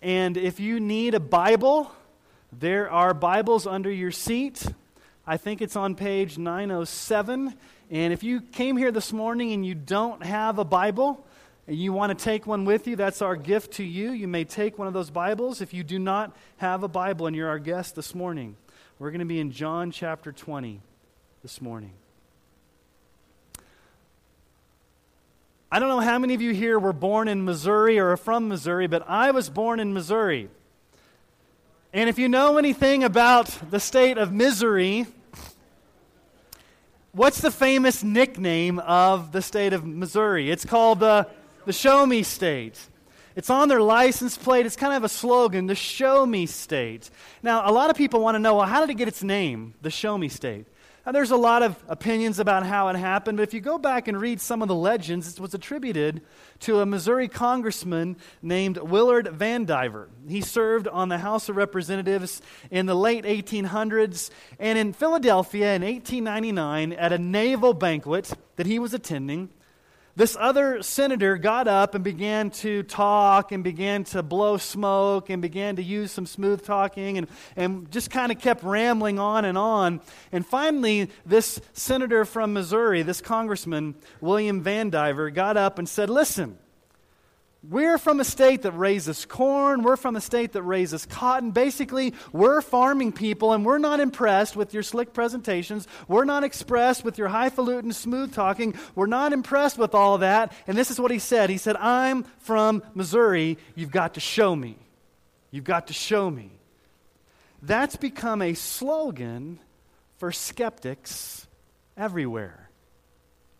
And if you need a Bible, there are Bibles under your seat. I think it's on page 907. And if you came here this morning and you don't have a Bible, and you want to take one with you, that's our gift to you. You may take one of those Bibles. If you do not have a Bible and you're our guest this morning, we're going to be in John chapter 20 this morning. I don't know how many of you here were born in Missouri or are from Missouri, but I was born in Missouri. And if you know anything about the state of Missouri, what's the famous nickname of the state of Missouri? It's called the, the Show Me State. It's on their license plate. It's kind of a slogan, the Show Me State. Now, a lot of people want to know well, how did it get its name, the Show Me State? There's a lot of opinions about how it happened, but if you go back and read some of the legends, it was attributed to a Missouri congressman named Willard Vandiver. He served on the House of Representatives in the late 1800s, and in Philadelphia in 1899, at a naval banquet that he was attending, this other senator got up and began to talk and began to blow smoke and began to use some smooth talking and, and just kind of kept rambling on and on. And finally, this senator from Missouri, this congressman, William Vandiver, got up and said, Listen, we're from a state that raises corn. We're from a state that raises cotton. Basically, we're farming people, and we're not impressed with your slick presentations. We're not expressed with your highfalutin smooth talking. We're not impressed with all that. And this is what he said He said, I'm from Missouri. You've got to show me. You've got to show me. That's become a slogan for skeptics everywhere.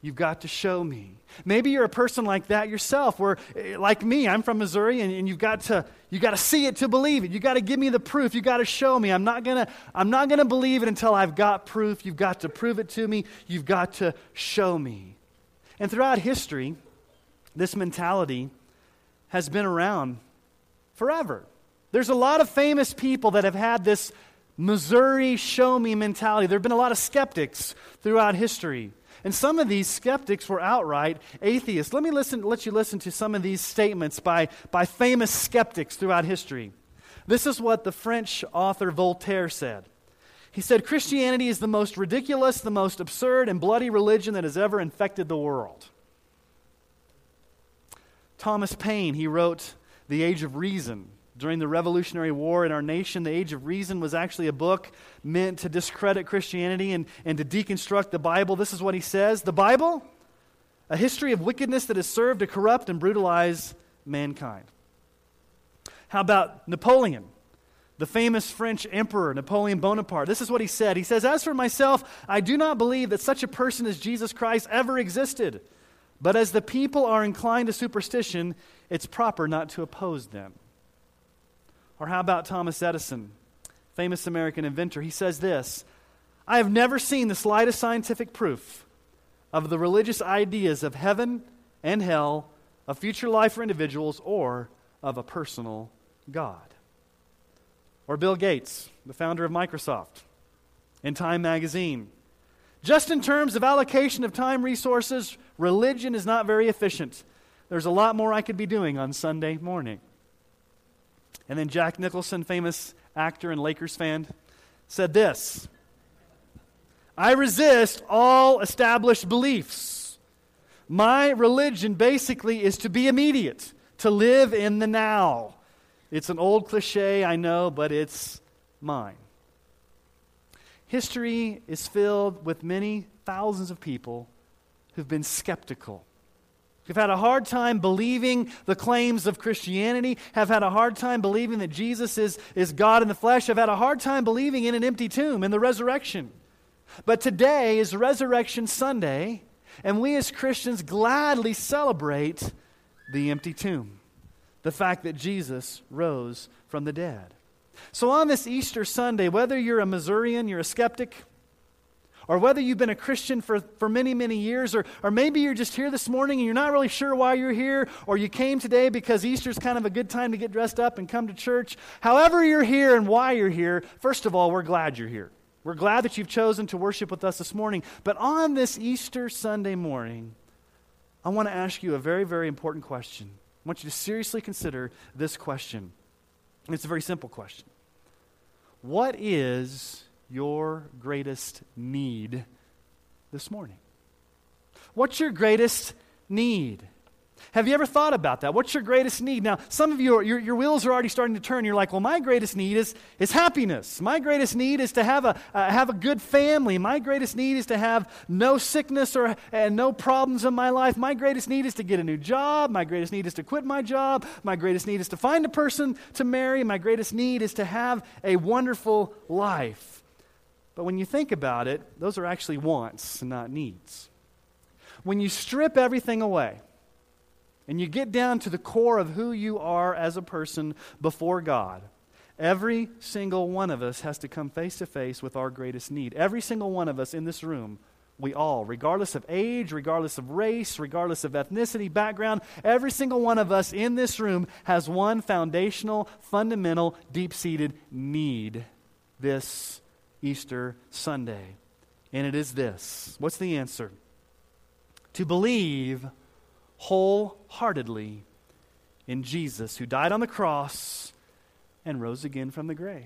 You've got to show me. Maybe you're a person like that yourself, where, eh, like me, I'm from Missouri, and, and you've got to, you got to see it to believe it. You've got to give me the proof. You've got to show me. I'm not going to believe it until I've got proof. You've got to prove it to me. You've got to show me. And throughout history, this mentality has been around forever. There's a lot of famous people that have had this Missouri show me mentality. There have been a lot of skeptics throughout history. And some of these skeptics were outright atheists. Let me listen, let you listen to some of these statements by, by famous skeptics throughout history. This is what the French author Voltaire said. He said, Christianity is the most ridiculous, the most absurd, and bloody religion that has ever infected the world. Thomas Paine, he wrote The Age of Reason during the Revolutionary War in our nation, The Age of Reason was actually a book meant to discredit Christianity and, and to deconstruct the Bible. This is what he says The Bible, a history of wickedness that has served to corrupt and brutalize mankind. How about Napoleon? the famous French emperor, Napoleon Bonaparte. This is what he said. He says, As for myself, I do not believe that such a person as Jesus Christ ever existed. But as the people are inclined to superstition, it's proper not to oppose them. Or how about Thomas Edison, famous American inventor? He says this I have never seen the slightest scientific proof of the religious ideas of heaven and hell, of future life for individuals, or of a personal God. Or Bill Gates, the founder of Microsoft, in Time magazine. Just in terms of allocation of time resources, religion is not very efficient. There's a lot more I could be doing on Sunday morning. And then Jack Nicholson, famous actor and Lakers fan, said this I resist all established beliefs. My religion basically is to be immediate, to live in the now. It's an old cliche, I know, but it's mine. History is filled with many thousands of people who've been skeptical have had a hard time believing the claims of Christianity, have had a hard time believing that Jesus is, is God in the flesh, have had a hard time believing in an empty tomb, in the resurrection. But today is Resurrection Sunday, and we as Christians gladly celebrate the empty tomb. the fact that Jesus rose from the dead. So, on this Easter Sunday, whether you're a Missourian, you're a skeptic, or whether you've been a Christian for, for many, many years, or, or maybe you're just here this morning and you're not really sure why you're here, or you came today because Easter's kind of a good time to get dressed up and come to church. However, you're here and why you're here, first of all, we're glad you're here. We're glad that you've chosen to worship with us this morning. But on this Easter Sunday morning, I want to ask you a very, very important question. I want you to seriously consider this question. It's a very simple question. What is your greatest need this morning? What's your greatest need? Have you ever thought about that? What's your greatest need? Now, some of you, are, your, your wheels are already starting to turn. You're like, well, my greatest need is, is happiness. My greatest need is to have a, uh, have a good family. My greatest need is to have no sickness or and no problems in my life. My greatest need is to get a new job. My greatest need is to quit my job. My greatest need is to find a person to marry. My greatest need is to have a wonderful life. But when you think about it, those are actually wants and not needs. When you strip everything away, and you get down to the core of who you are as a person before God, every single one of us has to come face to face with our greatest need. Every single one of us in this room, we all, regardless of age, regardless of race, regardless of ethnicity, background, every single one of us in this room has one foundational, fundamental, deep seated need this Easter Sunday. And it is this. What's the answer? To believe wholeheartedly in Jesus, who died on the cross and rose again from the grave.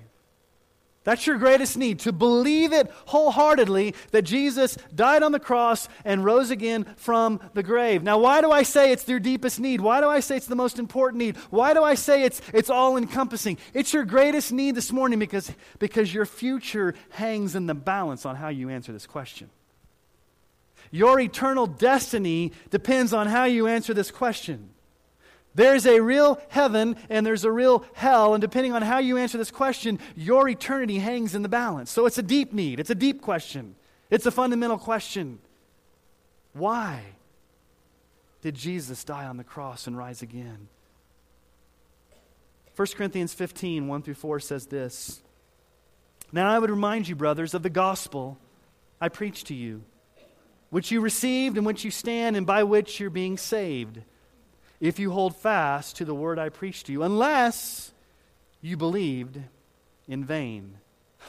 That's your greatest need, to believe it wholeheartedly that Jesus died on the cross and rose again from the grave. Now, why do I say it's your deepest need? Why do I say it's the most important need? Why do I say it's, it's all encompassing? It's your greatest need this morning because, because your future hangs in the balance on how you answer this question. Your eternal destiny depends on how you answer this question. There's a real heaven and there's a real hell, and depending on how you answer this question, your eternity hangs in the balance. So it's a deep need, it's a deep question, it's a fundamental question. Why did Jesus die on the cross and rise again? 1 Corinthians 15, 1 through 4 says this Now I would remind you, brothers, of the gospel I preached to you which you received and which you stand and by which you're being saved, if you hold fast to the word I preached to you, unless you believed in vain.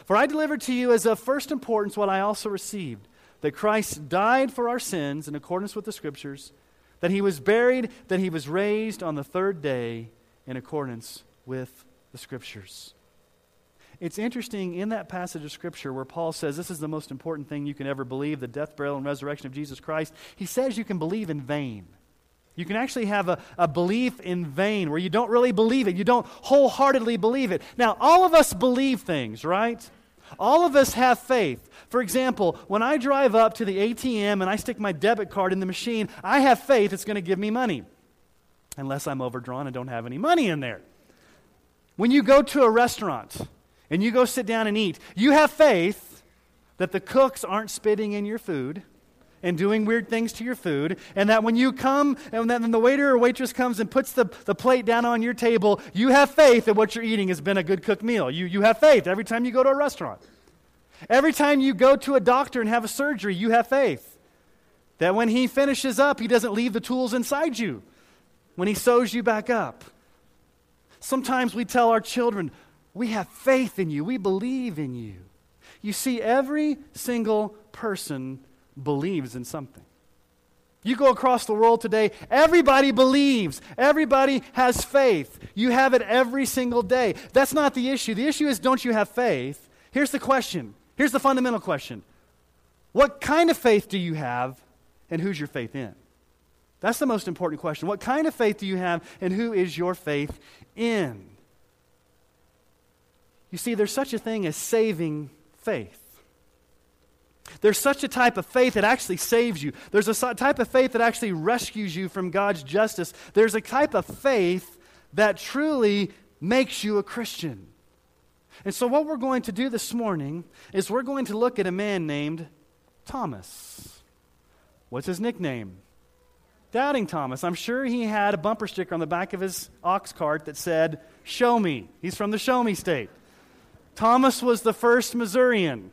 For I delivered to you as of first importance what I also received that Christ died for our sins in accordance with the Scriptures, that he was buried, that he was raised on the third day in accordance with the Scriptures. It's interesting in that passage of Scripture where Paul says this is the most important thing you can ever believe the death, burial, and resurrection of Jesus Christ. He says you can believe in vain. You can actually have a, a belief in vain where you don't really believe it. You don't wholeheartedly believe it. Now, all of us believe things, right? All of us have faith. For example, when I drive up to the ATM and I stick my debit card in the machine, I have faith it's going to give me money. Unless I'm overdrawn and don't have any money in there. When you go to a restaurant, and you go sit down and eat, you have faith that the cooks aren't spitting in your food and doing weird things to your food, and that when you come and then the waiter or waitress comes and puts the, the plate down on your table, you have faith that what you're eating has been a good cooked meal. You, you have faith every time you go to a restaurant. Every time you go to a doctor and have a surgery, you have faith that when he finishes up, he doesn't leave the tools inside you when he sews you back up. Sometimes we tell our children, we have faith in you. We believe in you. You see, every single person believes in something. You go across the world today, everybody believes. Everybody has faith. You have it every single day. That's not the issue. The issue is don't you have faith? Here's the question. Here's the fundamental question What kind of faith do you have, and who's your faith in? That's the most important question. What kind of faith do you have, and who is your faith in? You see, there's such a thing as saving faith. There's such a type of faith that actually saves you. There's a type of faith that actually rescues you from God's justice. There's a type of faith that truly makes you a Christian. And so, what we're going to do this morning is we're going to look at a man named Thomas. What's his nickname? Doubting Thomas. I'm sure he had a bumper sticker on the back of his ox cart that said, Show me. He's from the Show Me state. Thomas was the first Missourian.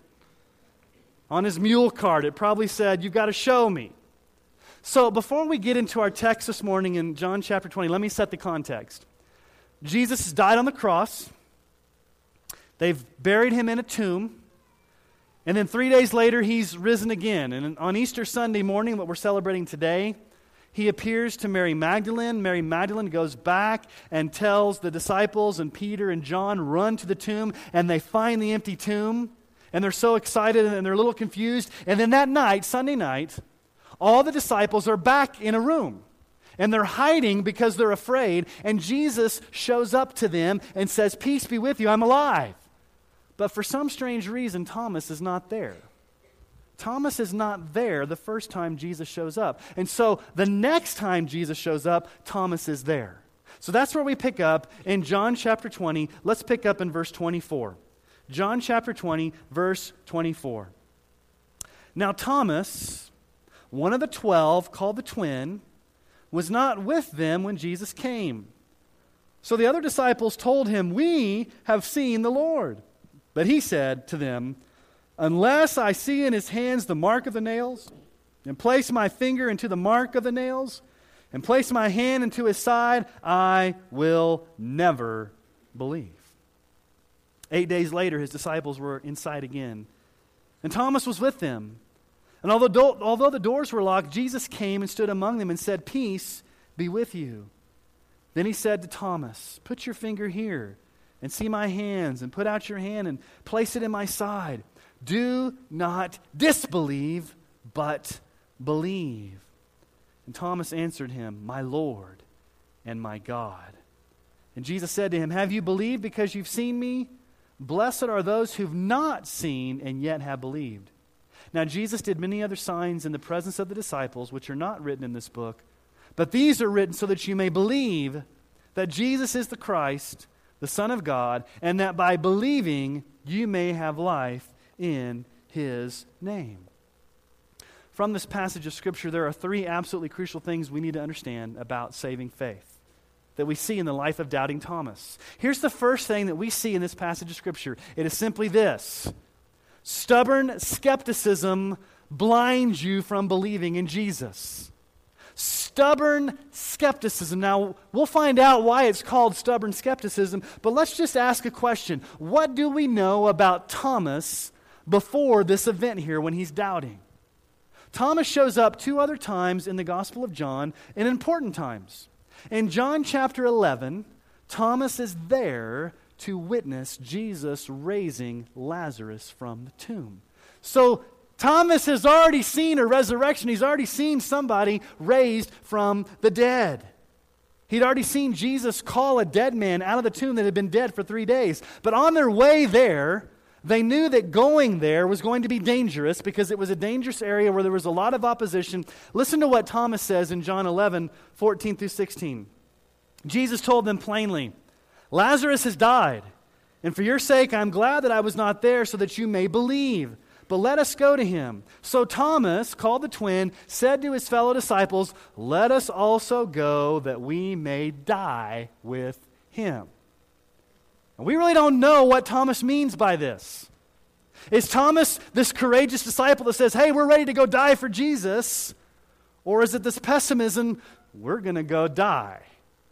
On his mule cart, it probably said, You've got to show me. So before we get into our text this morning in John chapter 20, let me set the context. Jesus has died on the cross. They've buried him in a tomb. And then three days later, he's risen again. And on Easter Sunday morning, what we're celebrating today, he appears to Mary Magdalene. Mary Magdalene goes back and tells the disciples, and Peter and John run to the tomb, and they find the empty tomb. And they're so excited and they're a little confused. And then that night, Sunday night, all the disciples are back in a room. And they're hiding because they're afraid. And Jesus shows up to them and says, Peace be with you, I'm alive. But for some strange reason, Thomas is not there. Thomas is not there the first time Jesus shows up. And so the next time Jesus shows up, Thomas is there. So that's where we pick up in John chapter 20. Let's pick up in verse 24. John chapter 20, verse 24. Now, Thomas, one of the twelve, called the twin, was not with them when Jesus came. So the other disciples told him, We have seen the Lord. But he said to them, Unless I see in his hands the mark of the nails, and place my finger into the mark of the nails, and place my hand into his side, I will never believe. Eight days later, his disciples were inside again, and Thomas was with them. And although, do- although the doors were locked, Jesus came and stood among them and said, Peace be with you. Then he said to Thomas, Put your finger here and see my hands, and put out your hand and place it in my side. Do not disbelieve, but believe. And Thomas answered him, My Lord and my God. And Jesus said to him, Have you believed because you've seen me? Blessed are those who've not seen and yet have believed. Now, Jesus did many other signs in the presence of the disciples, which are not written in this book, but these are written so that you may believe that Jesus is the Christ, the Son of God, and that by believing you may have life in his name. From this passage of Scripture, there are three absolutely crucial things we need to understand about saving faith that we see in the life of doubting Thomas. Here's the first thing that we see in this passage of Scripture it is simply this stubborn skepticism blinds you from believing in Jesus. Stubborn skepticism. Now, we'll find out why it's called stubborn skepticism, but let's just ask a question. What do we know about Thomas before this event here when he's doubting. Thomas shows up two other times in the Gospel of John in important times. In John chapter 11, Thomas is there to witness Jesus raising Lazarus from the tomb. So Thomas has already seen a resurrection. He's already seen somebody raised from the dead. He'd already seen Jesus call a dead man out of the tomb that had been dead for three days. But on their way there, they knew that going there was going to be dangerous because it was a dangerous area where there was a lot of opposition. Listen to what Thomas says in John 11, 14 through 16. Jesus told them plainly, Lazarus has died, and for your sake I'm glad that I was not there so that you may believe. But let us go to him. So Thomas, called the twin, said to his fellow disciples, Let us also go that we may die with him. And we really don't know what Thomas means by this. Is Thomas this courageous disciple that says, hey, we're ready to go die for Jesus? Or is it this pessimism, we're going to go die?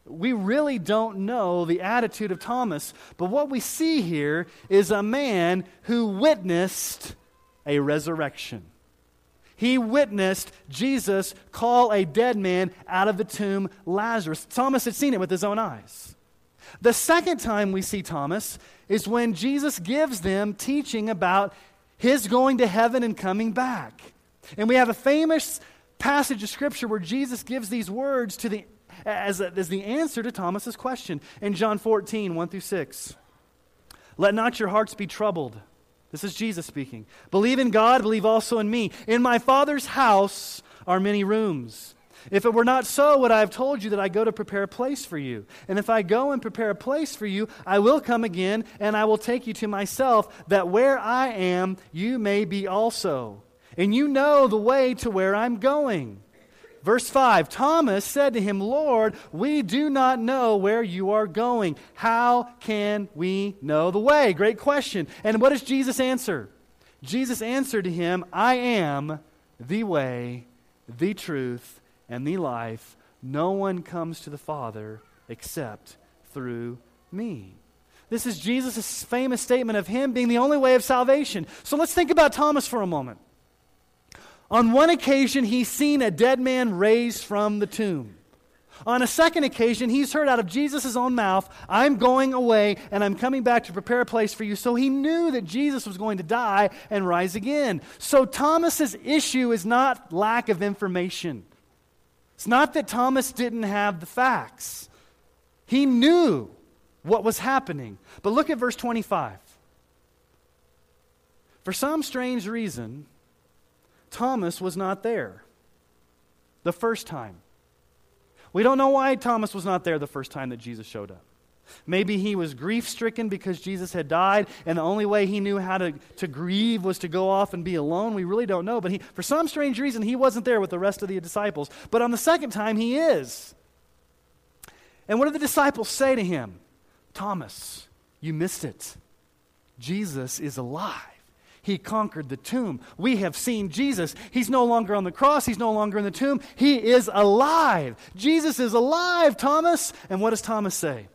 We really don't know the attitude of Thomas, but what we see here is a man who witnessed a resurrection. He witnessed Jesus call a dead man out of the tomb, Lazarus. Thomas had seen it with his own eyes. The second time we see Thomas is when Jesus gives them teaching about his going to heaven and coming back. And we have a famous passage of scripture where Jesus gives these words to the, as, as the answer to Thomas's question in John 14, 1 through 6. Let not your hearts be troubled. This is Jesus speaking. Believe in God, believe also in me. In my Father's house are many rooms. If it were not so, would I have told you that I go to prepare a place for you? And if I go and prepare a place for you, I will come again, and I will take you to myself, that where I am, you may be also. And you know the way to where I'm going. Verse 5 Thomas said to him, Lord, we do not know where you are going. How can we know the way? Great question. And what does Jesus answer? Jesus answered to him, I am the way, the truth, and the life. No one comes to the Father except through me. This is Jesus' famous statement of him being the only way of salvation. So let's think about Thomas for a moment. On one occasion, he's seen a dead man raised from the tomb. On a second occasion, he's heard out of Jesus' own mouth, I'm going away and I'm coming back to prepare a place for you. So he knew that Jesus was going to die and rise again. So Thomas's issue is not lack of information. It's not that Thomas didn't have the facts. He knew what was happening. But look at verse 25. For some strange reason, Thomas was not there the first time. We don't know why Thomas was not there the first time that Jesus showed up. Maybe he was grief stricken because Jesus had died, and the only way he knew how to, to grieve was to go off and be alone. We really don't know. But he, for some strange reason, he wasn't there with the rest of the disciples. But on the second time, he is. And what do the disciples say to him? Thomas, you missed it. Jesus is alive. He conquered the tomb. We have seen Jesus. He's no longer on the cross. He's no longer in the tomb. He is alive. Jesus is alive, Thomas. And what does Thomas say?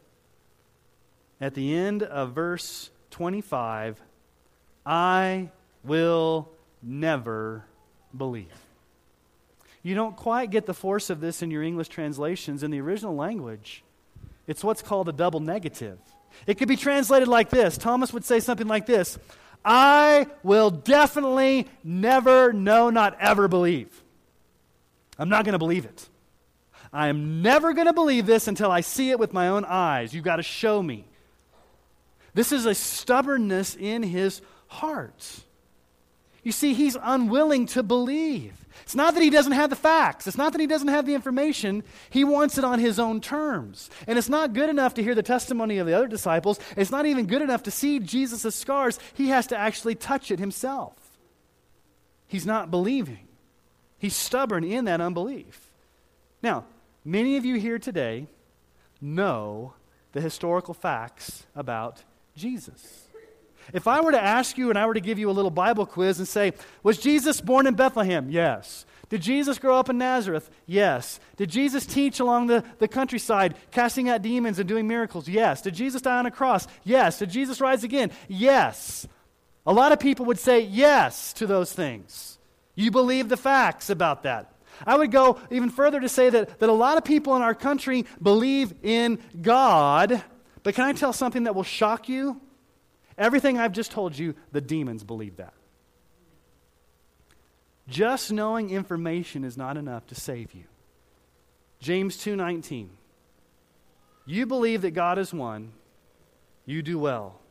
At the end of verse 25, I will never believe. You don't quite get the force of this in your English translations. In the original language, it's what's called a double negative. It could be translated like this Thomas would say something like this I will definitely never, no, not ever believe. I'm not going to believe it. I am never going to believe this until I see it with my own eyes. You've got to show me. This is a stubbornness in his heart. You see, he's unwilling to believe. It's not that he doesn't have the facts. It's not that he doesn't have the information. He wants it on his own terms. And it's not good enough to hear the testimony of the other disciples. It's not even good enough to see Jesus' scars. He has to actually touch it himself. He's not believing, he's stubborn in that unbelief. Now, many of you here today know the historical facts about Jesus. If I were to ask you and I were to give you a little Bible quiz and say, Was Jesus born in Bethlehem? Yes. Did Jesus grow up in Nazareth? Yes. Did Jesus teach along the, the countryside, casting out demons and doing miracles? Yes. Did Jesus die on a cross? Yes. Did Jesus rise again? Yes. A lot of people would say yes to those things. You believe the facts about that. I would go even further to say that, that a lot of people in our country believe in God. But can I tell something that will shock you? Everything I've just told you, the demons believe that. Just knowing information is not enough to save you. James 2:19. You believe that God is one, you do well.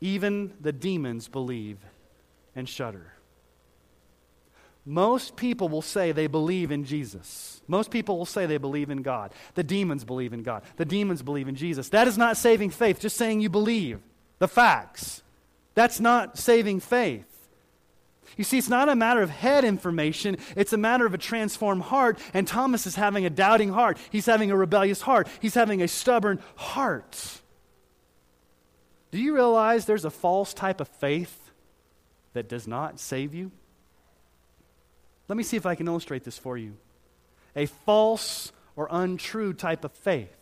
Even the demons believe and shudder. Most people will say they believe in Jesus. Most people will say they believe in God. The demons believe in God. The demons believe in Jesus. That is not saving faith, just saying you believe the facts. That's not saving faith. You see, it's not a matter of head information, it's a matter of a transformed heart. And Thomas is having a doubting heart. He's having a rebellious heart. He's having a stubborn heart. Do you realize there's a false type of faith that does not save you? Let me see if I can illustrate this for you. A false or untrue type of faith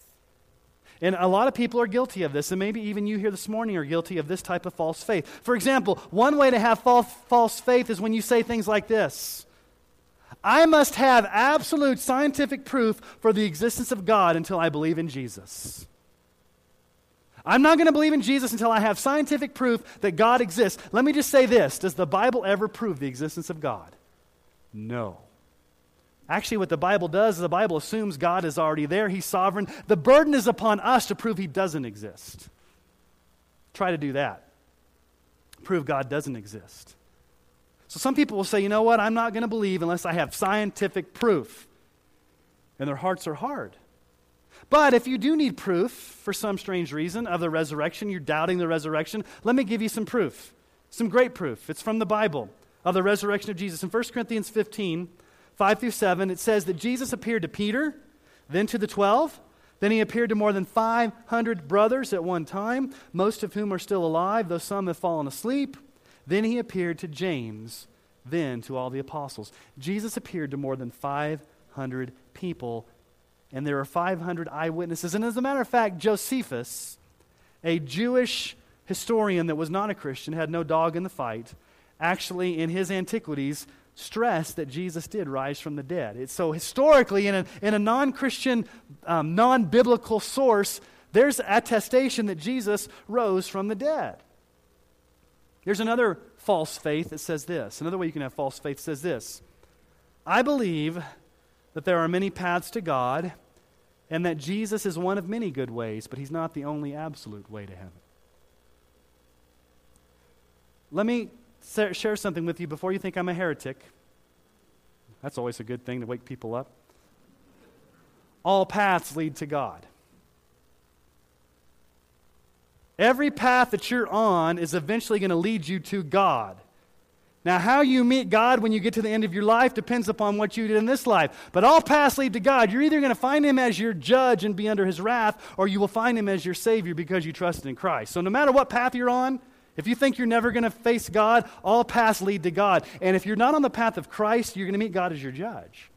and a lot of people are guilty of this, and maybe even you here this morning are guilty of this type of false faith. For example, one way to have false, false faith is when you say things like this I must have absolute scientific proof for the existence of God until I believe in Jesus. I'm not going to believe in Jesus until I have scientific proof that God exists. Let me just say this Does the Bible ever prove the existence of God? No. Actually, what the Bible does is the Bible assumes God is already there, He's sovereign. The burden is upon us to prove He doesn't exist. Try to do that. Prove God doesn't exist. So some people will say, you know what, I'm not going to believe unless I have scientific proof. And their hearts are hard. But if you do need proof for some strange reason of the resurrection, you're doubting the resurrection, let me give you some proof. Some great proof. It's from the Bible of the resurrection of Jesus. In 1 Corinthians 15, 5 through 7, it says that Jesus appeared to Peter, then to the 12. Then he appeared to more than 500 brothers at one time, most of whom are still alive, though some have fallen asleep. Then he appeared to James, then to all the apostles. Jesus appeared to more than 500 people, and there are 500 eyewitnesses. And as a matter of fact, Josephus, a Jewish historian that was not a Christian, had no dog in the fight, actually, in his Antiquities, stressed that Jesus did rise from the dead. It's, so, historically, in a, in a non Christian, um, non biblical source, there's attestation that Jesus rose from the dead. There's another false faith that says this. Another way you can have false faith says this I believe that there are many paths to God and that Jesus is one of many good ways, but he's not the only absolute way to heaven. Let me share something with you before you think I'm a heretic. That's always a good thing to wake people up. All paths lead to God. Every path that you're on is eventually going to lead you to God. Now, how you meet God when you get to the end of your life depends upon what you did in this life. But all paths lead to God. You're either going to find Him as your judge and be under His wrath, or you will find Him as your Savior because you trusted in Christ. So, no matter what path you're on, if you think you're never going to face God, all paths lead to God. And if you're not on the path of Christ, you're going to meet God as your judge.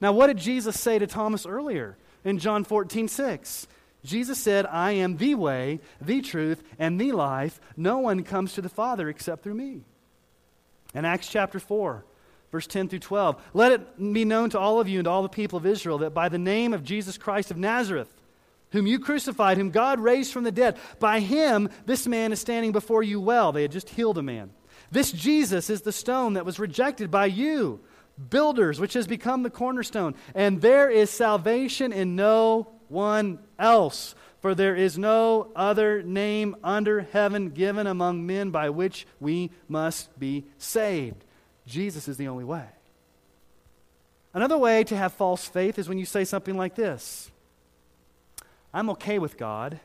Now, what did Jesus say to Thomas earlier in John 14, 6? Jesus said, I am the way, the truth, and the life. No one comes to the Father except through me. In Acts chapter 4, verse 10 through 12, let it be known to all of you and all the people of Israel that by the name of Jesus Christ of Nazareth, whom you crucified, whom God raised from the dead. By him, this man is standing before you well. They had just healed a man. This Jesus is the stone that was rejected by you, builders, which has become the cornerstone. And there is salvation in no one else. For there is no other name under heaven given among men by which we must be saved. Jesus is the only way. Another way to have false faith is when you say something like this I'm okay with God,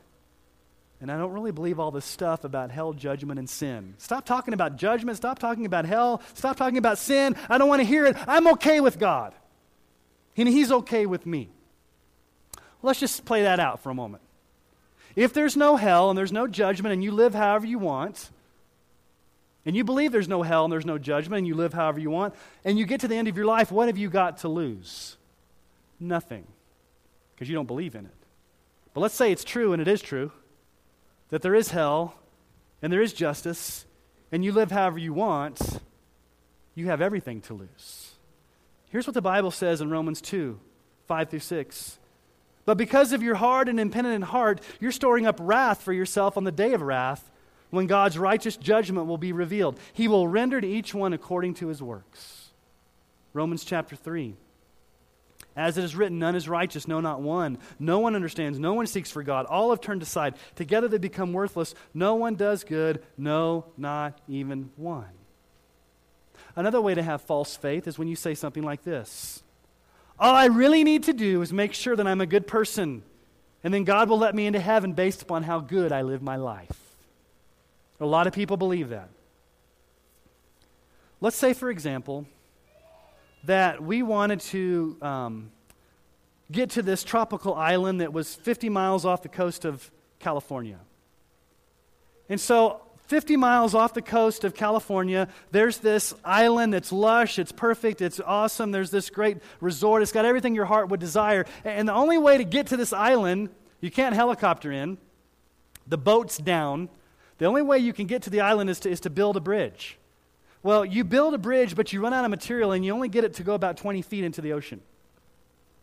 and I don't really believe all this stuff about hell, judgment, and sin. Stop talking about judgment. Stop talking about hell. Stop talking about sin. I don't want to hear it. I'm okay with God, and He's okay with me. Let's just play that out for a moment. If there's no hell and there's no judgment and you live however you want, and you believe there's no hell and there's no judgment and you live however you want, and you get to the end of your life, what have you got to lose? Nothing, because you don't believe in it. But let's say it's true, and it is true, that there is hell and there is justice, and you live however you want, you have everything to lose. Here's what the Bible says in Romans 2 5 through 6. But because of your hard and impenitent heart, you're storing up wrath for yourself on the day of wrath when God's righteous judgment will be revealed. He will render to each one according to his works. Romans chapter 3. As it is written, none is righteous, no, not one. No one understands, no one seeks for God. All have turned aside. Together they become worthless. No one does good, no, not even one. Another way to have false faith is when you say something like this All I really need to do is make sure that I'm a good person, and then God will let me into heaven based upon how good I live my life. A lot of people believe that. Let's say, for example, that we wanted to um, get to this tropical island that was 50 miles off the coast of California. And so, 50 miles off the coast of California, there's this island that's lush, it's perfect, it's awesome. There's this great resort, it's got everything your heart would desire. And the only way to get to this island, you can't helicopter in, the boat's down. The only way you can get to the island is to, is to build a bridge. Well, you build a bridge, but you run out of material and you only get it to go about 20 feet into the ocean.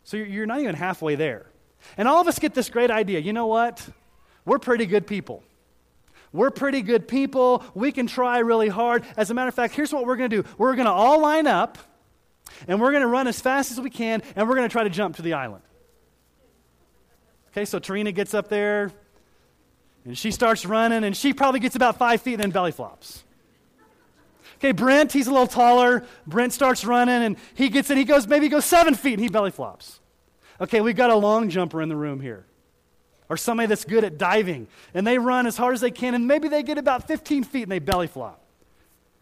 So you're not even halfway there. And all of us get this great idea. You know what? We're pretty good people. We're pretty good people. We can try really hard. As a matter of fact, here's what we're going to do we're going to all line up and we're going to run as fast as we can and we're going to try to jump to the island. Okay, so Tarina gets up there and she starts running and she probably gets about five feet and then belly flops. Okay, Brent, he's a little taller. Brent starts running and he gets it. He goes, maybe he goes seven feet and he belly flops. Okay, we've got a long jumper in the room here. Or somebody that's good at diving. And they run as hard as they can and maybe they get about 15 feet and they belly flop.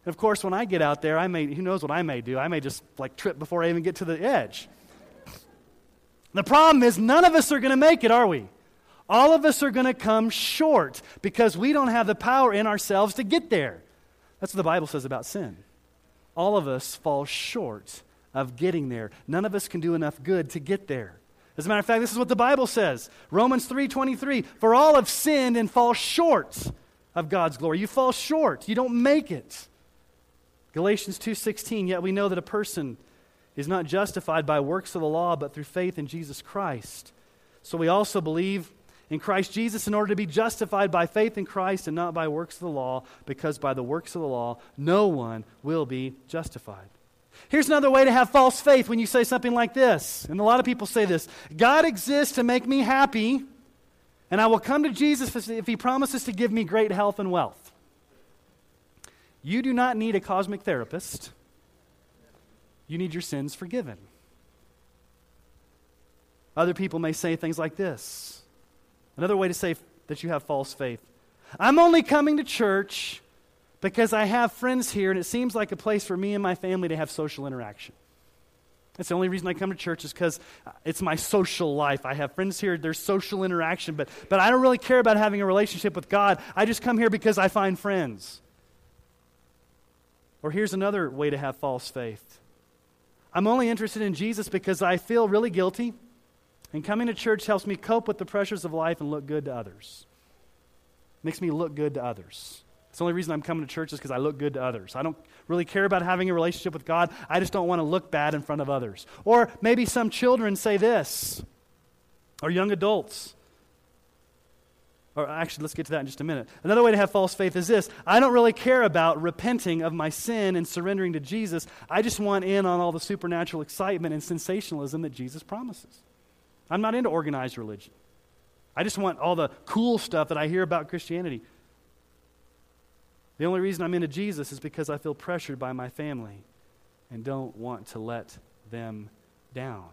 And of course, when I get out there, I may, who knows what I may do? I may just like trip before I even get to the edge. The problem is, none of us are going to make it, are we? All of us are going to come short because we don't have the power in ourselves to get there. That's what the Bible says about sin. All of us fall short of getting there. None of us can do enough good to get there. As a matter of fact, this is what the Bible says. Romans 3:23, "For all have sinned and fall short of God's glory." You fall short. You don't make it. Galatians 2:16, "Yet we know that a person is not justified by works of the law, but through faith in Jesus Christ." So we also believe in Christ Jesus in order to be justified by faith in Christ and not by works of the law, because by the works of the law no one will be justified. Here's another way to have false faith when you say something like this. And a lot of people say this God exists to make me happy, and I will come to Jesus if he promises to give me great health and wealth. You do not need a cosmic therapist, you need your sins forgiven. Other people may say things like this. Another way to say that you have false faith I'm only coming to church because I have friends here and it seems like a place for me and my family to have social interaction. That's the only reason I come to church is because uh, it's my social life. I have friends here, there's social interaction, but, but I don't really care about having a relationship with God. I just come here because I find friends. Or here's another way to have false faith I'm only interested in Jesus because I feel really guilty, and coming to church helps me cope with the pressures of life and look good to others. Makes me look good to others. It's the only reason I'm coming to church is because I look good to others. I don't really care about having a relationship with God. I just don't want to look bad in front of others. Or maybe some children say this, or young adults. Or actually, let's get to that in just a minute. Another way to have false faith is this I don't really care about repenting of my sin and surrendering to Jesus. I just want in on all the supernatural excitement and sensationalism that Jesus promises. I'm not into organized religion. I just want all the cool stuff that I hear about Christianity. The only reason I'm into Jesus is because I feel pressured by my family and don't want to let them down,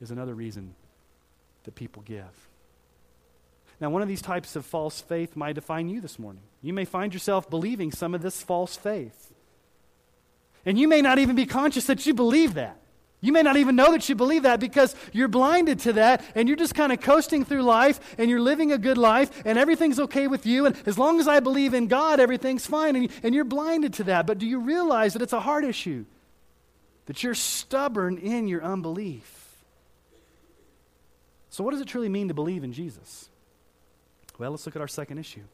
is another reason that people give. Now, one of these types of false faith might define you this morning. You may find yourself believing some of this false faith. And you may not even be conscious that you believe that. You may not even know that you believe that because you're blinded to that and you're just kind of coasting through life and you're living a good life and everything's okay with you. And as long as I believe in God, everything's fine. And, and you're blinded to that. But do you realize that it's a heart issue? That you're stubborn in your unbelief. So, what does it truly mean to believe in Jesus? Well, let's look at our second issue.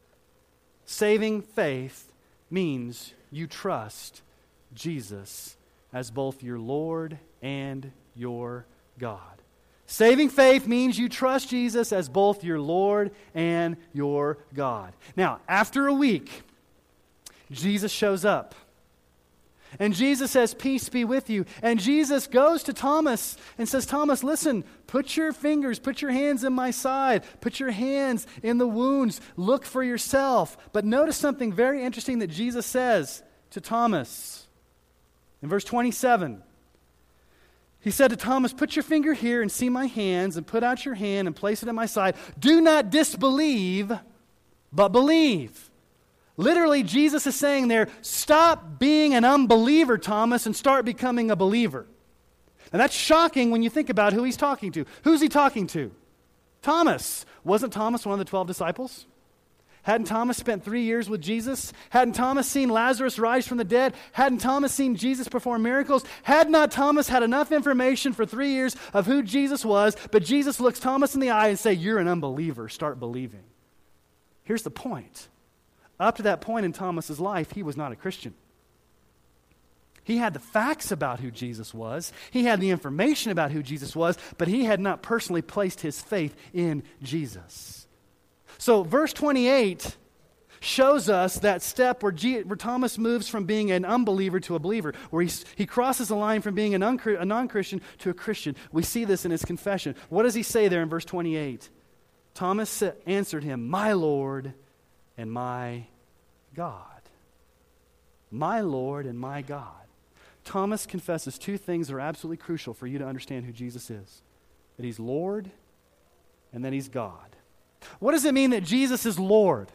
Saving faith means you trust Jesus as both your Lord and your God. Saving faith means you trust Jesus as both your Lord and your God. Now, after a week, Jesus shows up. And Jesus says, Peace be with you. And Jesus goes to Thomas and says, Thomas, listen, put your fingers, put your hands in my side, put your hands in the wounds, look for yourself. But notice something very interesting that Jesus says to Thomas. In verse 27, he said to Thomas, Put your finger here and see my hands, and put out your hand and place it at my side. Do not disbelieve, but believe. Literally, Jesus is saying there, Stop being an unbeliever, Thomas, and start becoming a believer. And that's shocking when you think about who he's talking to. Who's he talking to? Thomas. Wasn't Thomas one of the 12 disciples? Hadn't Thomas spent three years with Jesus? Hadn't Thomas seen Lazarus rise from the dead? Hadn't Thomas seen Jesus perform miracles? Had not Thomas had enough information for three years of who Jesus was, but Jesus looks Thomas in the eye and say, You're an unbeliever. Start believing. Here's the point. Up to that point in Thomas's life, he was not a Christian. He had the facts about who Jesus was. He had the information about who Jesus was, but he had not personally placed his faith in Jesus. So, verse 28 shows us that step where, G- where Thomas moves from being an unbeliever to a believer, where he, he crosses the line from being a non Christian to a Christian. We see this in his confession. What does he say there in verse 28? Thomas answered him, My Lord and my God. My Lord and my God. Thomas confesses two things that are absolutely crucial for you to understand who Jesus is that he's Lord and that he's God. What does it mean that Jesus is Lord?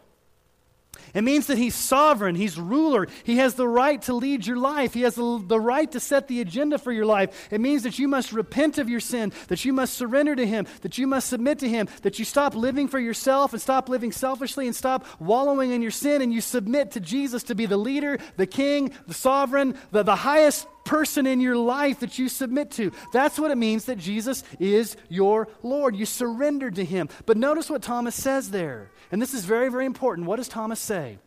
It means that He's sovereign, He's ruler, He has the right to lead your life, He has the, right to set the agenda for your life. It means that you must repent of your sin, that you must surrender to Him, that you must submit to Him, that you stop living for yourself and stop living selfishly and stop wallowing in your sin and you submit to Jesus to be the leader, the king, the sovereign, the, the highest person in your life that you submit to. That's what it means that Jesus is your Lord. You surrendered to Him. But notice what Thomas says there. And this is very, very important. What does Thomas say?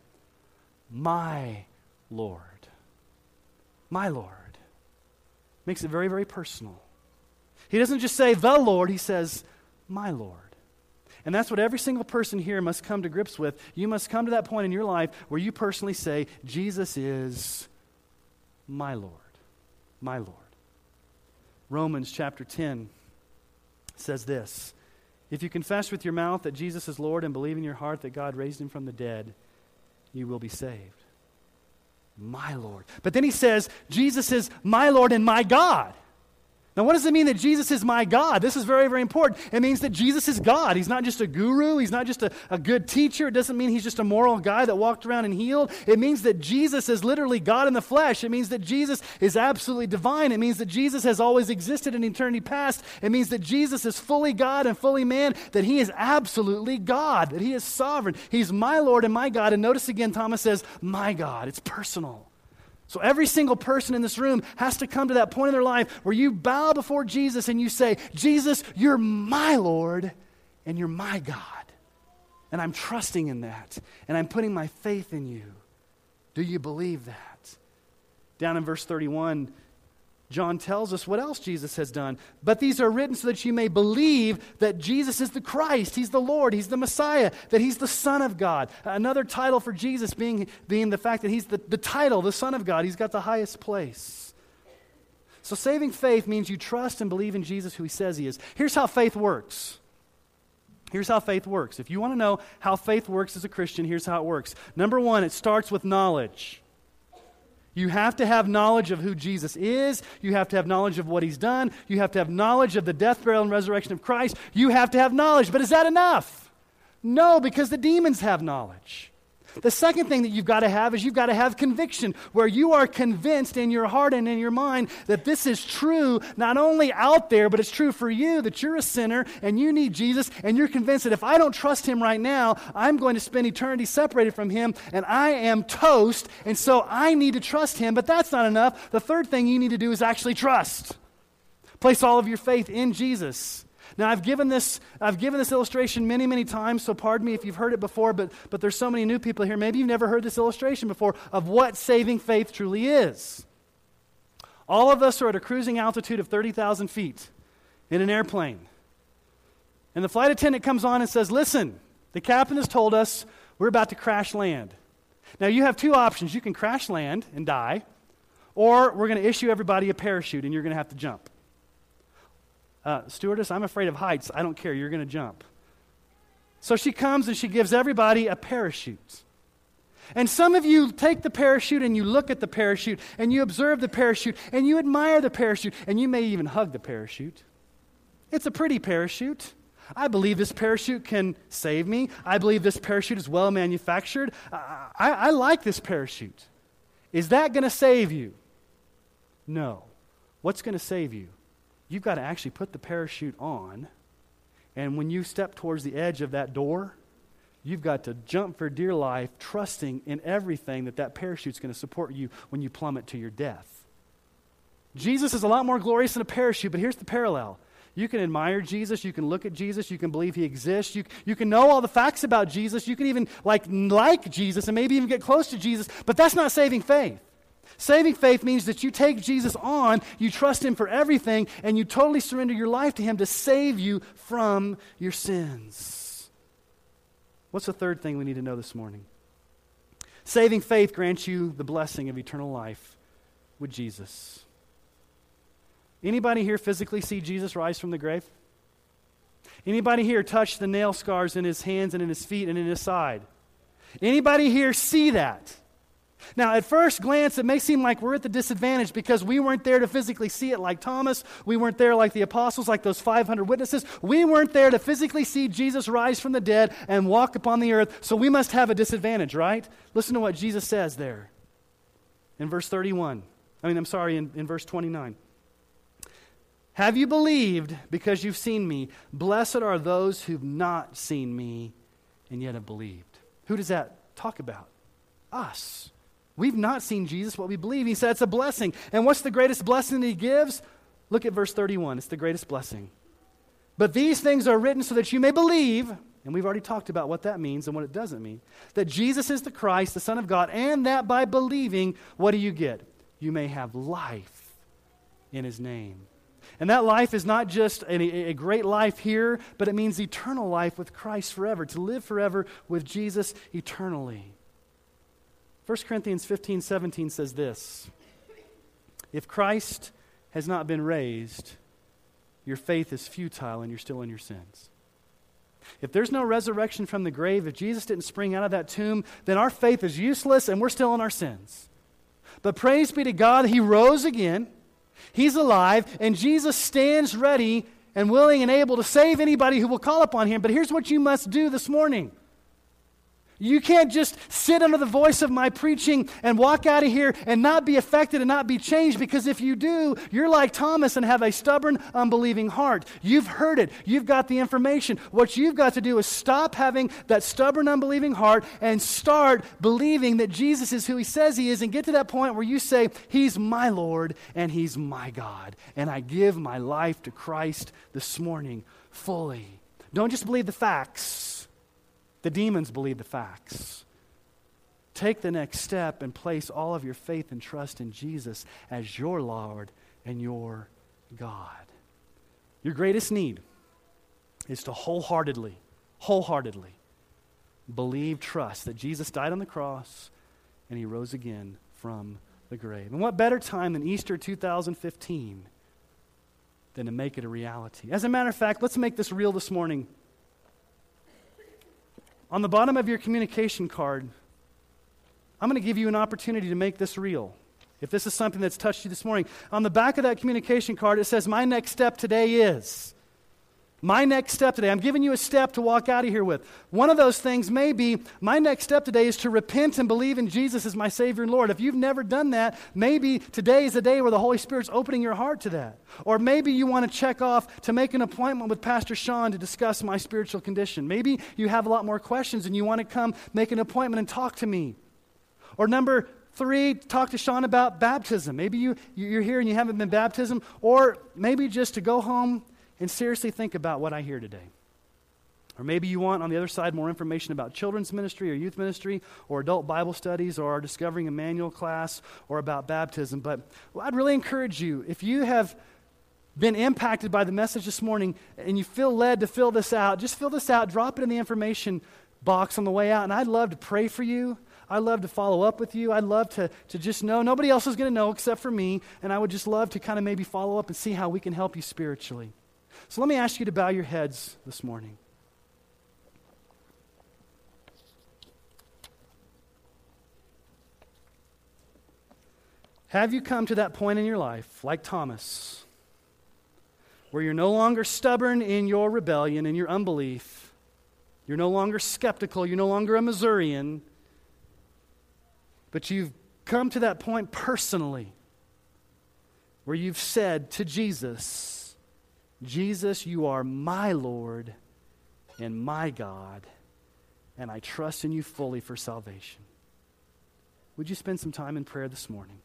My Lord. My Lord. Makes it very, very personal. He doesn't just say the Lord, he says, my Lord. And that's what every single person here must come to grips with. You must come to that point in your life where you personally say, Jesus is my Lord my Lord. Romans chapter 10 says this If you confess with your mouth that Jesus is Lord and believe in your heart that God raised him from the dead, you will be saved. My Lord. But then he says, Jesus is my Lord and my God. Now, what does it mean that Jesus is my God? This is very, very important. It means that Jesus is God. He's not just a guru, he's not just a, a good teacher. It doesn't mean he's just a moral guy that walked around and healed. It means that Jesus is literally God in the flesh. It means that Jesus is absolutely divine. It means that Jesus has always existed in eternity past. It means that Jesus is fully God and fully man, that he is absolutely God, that he is sovereign. He's my Lord and my God. And notice again, Thomas says, my God. It's personal. So every single person in this room has to come to that point in their life where you bow before Jesus and you say, Jesus, you're my Lord and you're my God. And I'm trusting in that. And I'm putting my faith in you. Do you believe that? Down in verse 31, John tells us what else Jesus has done. But these are written so that you may believe that Jesus is the Christ, He's the Lord, He's the Messiah, that He's the Son of God. Another title for Jesus being, being the fact that He's the, the title, the Son of God. He's got the highest place. So saving faith means you trust and believe in Jesus who He says He is. Here's how faith works. Here's how faith works. If you want to know how faith works as a Christian, here's how it works. Number one, it starts with knowledge. You have to have knowledge of who Jesus is. You have to have knowledge of what he's done. You have to have knowledge of the death, burial, and resurrection of Christ. You have to have knowledge. But is that enough? No, because the demons have knowledge. The second thing that you've got to have is you've got to have conviction, where you are convinced in your heart and in your mind that this is true, not only out there, but it's true for you, that you're a sinner and you need Jesus, and you're convinced that if I don't trust him right now, I'm going to spend eternity separated from him, and I am toast, and so I need to trust him. But that's not enough. The third thing you need to do is actually trust. Place all of your faith in Jesus. Now, I've given this, I've given this illustration many, many times, so pardon me if you've heard it before, but, but there's so many new people here. Maybe you've never heard this illustration before of what saving faith truly is. All of us are at a cruising altitude of 30,000 feet in an airplane. And the flight attendant comes on and says, Listen, the captain has told us we're about to crash land. Now, you have two options. You can crash land and die, or we're going to issue everybody a parachute and you're going to have to jump uh, Stewardess, I'm afraid of heights. I don't care. You're going to jump. So she comes and she gives everybody a parachute. And some of you take the parachute and you look at the parachute and you observe the parachute and you admire the parachute and you may even hug the parachute. It's a pretty parachute. I believe this parachute can save me. I believe this parachute is well manufactured. I, I, I like this parachute. Is that going to save you? No. What's going to save you? You've got to actually put the parachute on. And when you step towards the edge of that door, you've got to jump for dear life, trusting in everything that that parachute's going to support you when you plummet to your death. Jesus is a lot more glorious than a parachute, but here's the parallel. You can admire Jesus. You can look at Jesus. You can believe he exists. You, you can know all the facts about Jesus. You can even like, like Jesus and maybe even get close to Jesus, but that's not saving faith. Saving faith means that you take Jesus on, you trust him for everything, and you totally surrender your life to him to save you from your sins. What's the third thing we need to know this morning? Saving faith grants you the blessing of eternal life with Jesus. Anybody here physically see Jesus rise from the grave? Anybody here touch the nail scars in his hands and in his feet and in his side? Anybody here see that? Now, at first glance, it may seem like we're at the disadvantage because we weren't there to physically see it like Thomas. We weren't there like the apostles, like those 500 witnesses. We weren't there to physically see Jesus rise from the dead and walk upon the earth, so we must have a disadvantage, right? Listen to what Jesus says there in verse 31. I mean, I'm sorry, in, in verse 29. Have you believed because you've seen me? Blessed are those who've not seen me and yet have believed. Who does that talk about? Us. We've not seen Jesus, but we believe. He said it's a blessing. And what's the greatest blessing that he gives? Look at verse 31. It's the greatest blessing. But these things are written so that you may believe, and we've already talked about what that means and what it doesn't mean, that Jesus is the Christ, the Son of God, and that by believing, what do you get? You may have life in his name. And that life is not just a, a, great life here, but it means eternal life with Christ forever, to live forever with Jesus eternally. 1 Corinthians 15 17 says this If Christ has not been raised, your faith is futile and you're still in your sins. If there's no resurrection from the grave, if Jesus didn't spring out of that tomb, then our faith is useless and we're still in our sins. But praise be to God, He rose again. He's alive, and Jesus stands ready and willing and able to save anybody who will call upon him. But here's what you must do this morning you can't just sit under the voice of my preaching and walk out of here and not be affected and not be changed because if you do, you're like Thomas and have a stubborn, unbelieving heart. You've heard it, you've got the information. What you've got to do is stop having that stubborn, unbelieving heart and start believing that Jesus is who he says he is and get to that point where you say, He's my Lord and He's my God. And I give my life to Christ this morning fully. Don't just believe the facts the demons believe the facts. Take the next step and place all of your faith and trust in Jesus as your Lord and your God. Your greatest need is to wholeheartedly, wholeheartedly believe, trust that Jesus died on the cross and he rose again from the grave. And what better time than Easter 2015 than to make it a reality? As a matter of fact, let's make this real this morning. On the bottom of your communication card, I'm going to give you an opportunity to make this real. If this is something that's touched you this morning, on the back of that communication card, it says, My next step today is. My next step today, I'm giving you a step to walk out of here with. One of those things may be my next step today is to repent and believe in Jesus as my Savior and Lord. If you've never done that, maybe today is the day where the Holy Spirit's opening your heart to that. Or maybe you want to check off to make an appointment with Pastor Sean to discuss my spiritual condition. Maybe you have a lot more questions and you want to come make an appointment and talk to me. Or number three, talk to Sean about baptism. Maybe you, you're here and you haven't been baptized. Or maybe just to go home and seriously think about what I hear today. Or maybe you want on the other side more information about children's ministry or youth ministry or adult Bible studies or our Discovering Emmanuel class or about baptism. But well, I'd really encourage you, if you have been impacted by the message this morning and you feel led to fill this out, just fill this out, drop it in the information box on the way out. And I'd love to pray for you. I'd love to follow up with you. I'd love to, to just know. Nobody else is going to know except for me. And I would just love to kind of maybe follow up and see how we can help you spiritually. So let me ask you to bow your heads this morning. Have you come to that point in your life, like Thomas, where you're no longer stubborn in your rebellion and your unbelief? You're no longer skeptical. You're no longer a Missourian. But you've come to that point personally where you've said to Jesus, Jesus, you are my Lord and my God, and I trust in you fully for salvation. Would you spend some time in prayer this morning?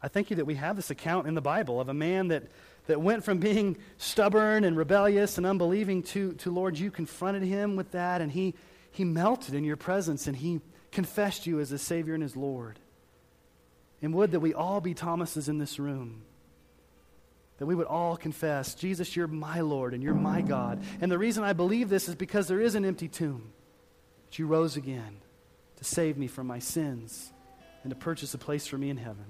I thank you that we have this account in the Bible of a man that, that went from being stubborn and rebellious and unbelieving to, to Lord, you confronted him with that, and he, he melted in your presence, and he confessed you as his Savior and his Lord. And would that we all be Thomases in this room that we would all confess, Jesus, you're my Lord and you're my God. And the reason I believe this is because there is an empty tomb. But you rose again to save me from my sins and to purchase a place for me in heaven.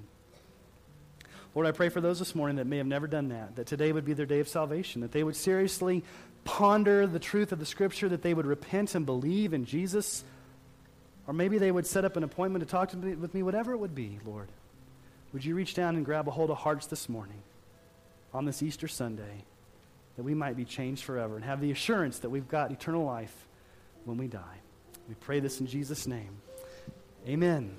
Lord, I pray for those this morning that may have never done that, that today would be their day of salvation, that they would seriously ponder the truth of the Scripture, that they would repent and believe in Jesus Or maybe they would set up an appointment to talk to me, with me, whatever it would be, Lord. Would you reach down and grab a hold of hearts this morning on this Easter Sunday that we might be changed forever and have the assurance that we've got eternal life when we die? We pray this in Jesus' name. Amen.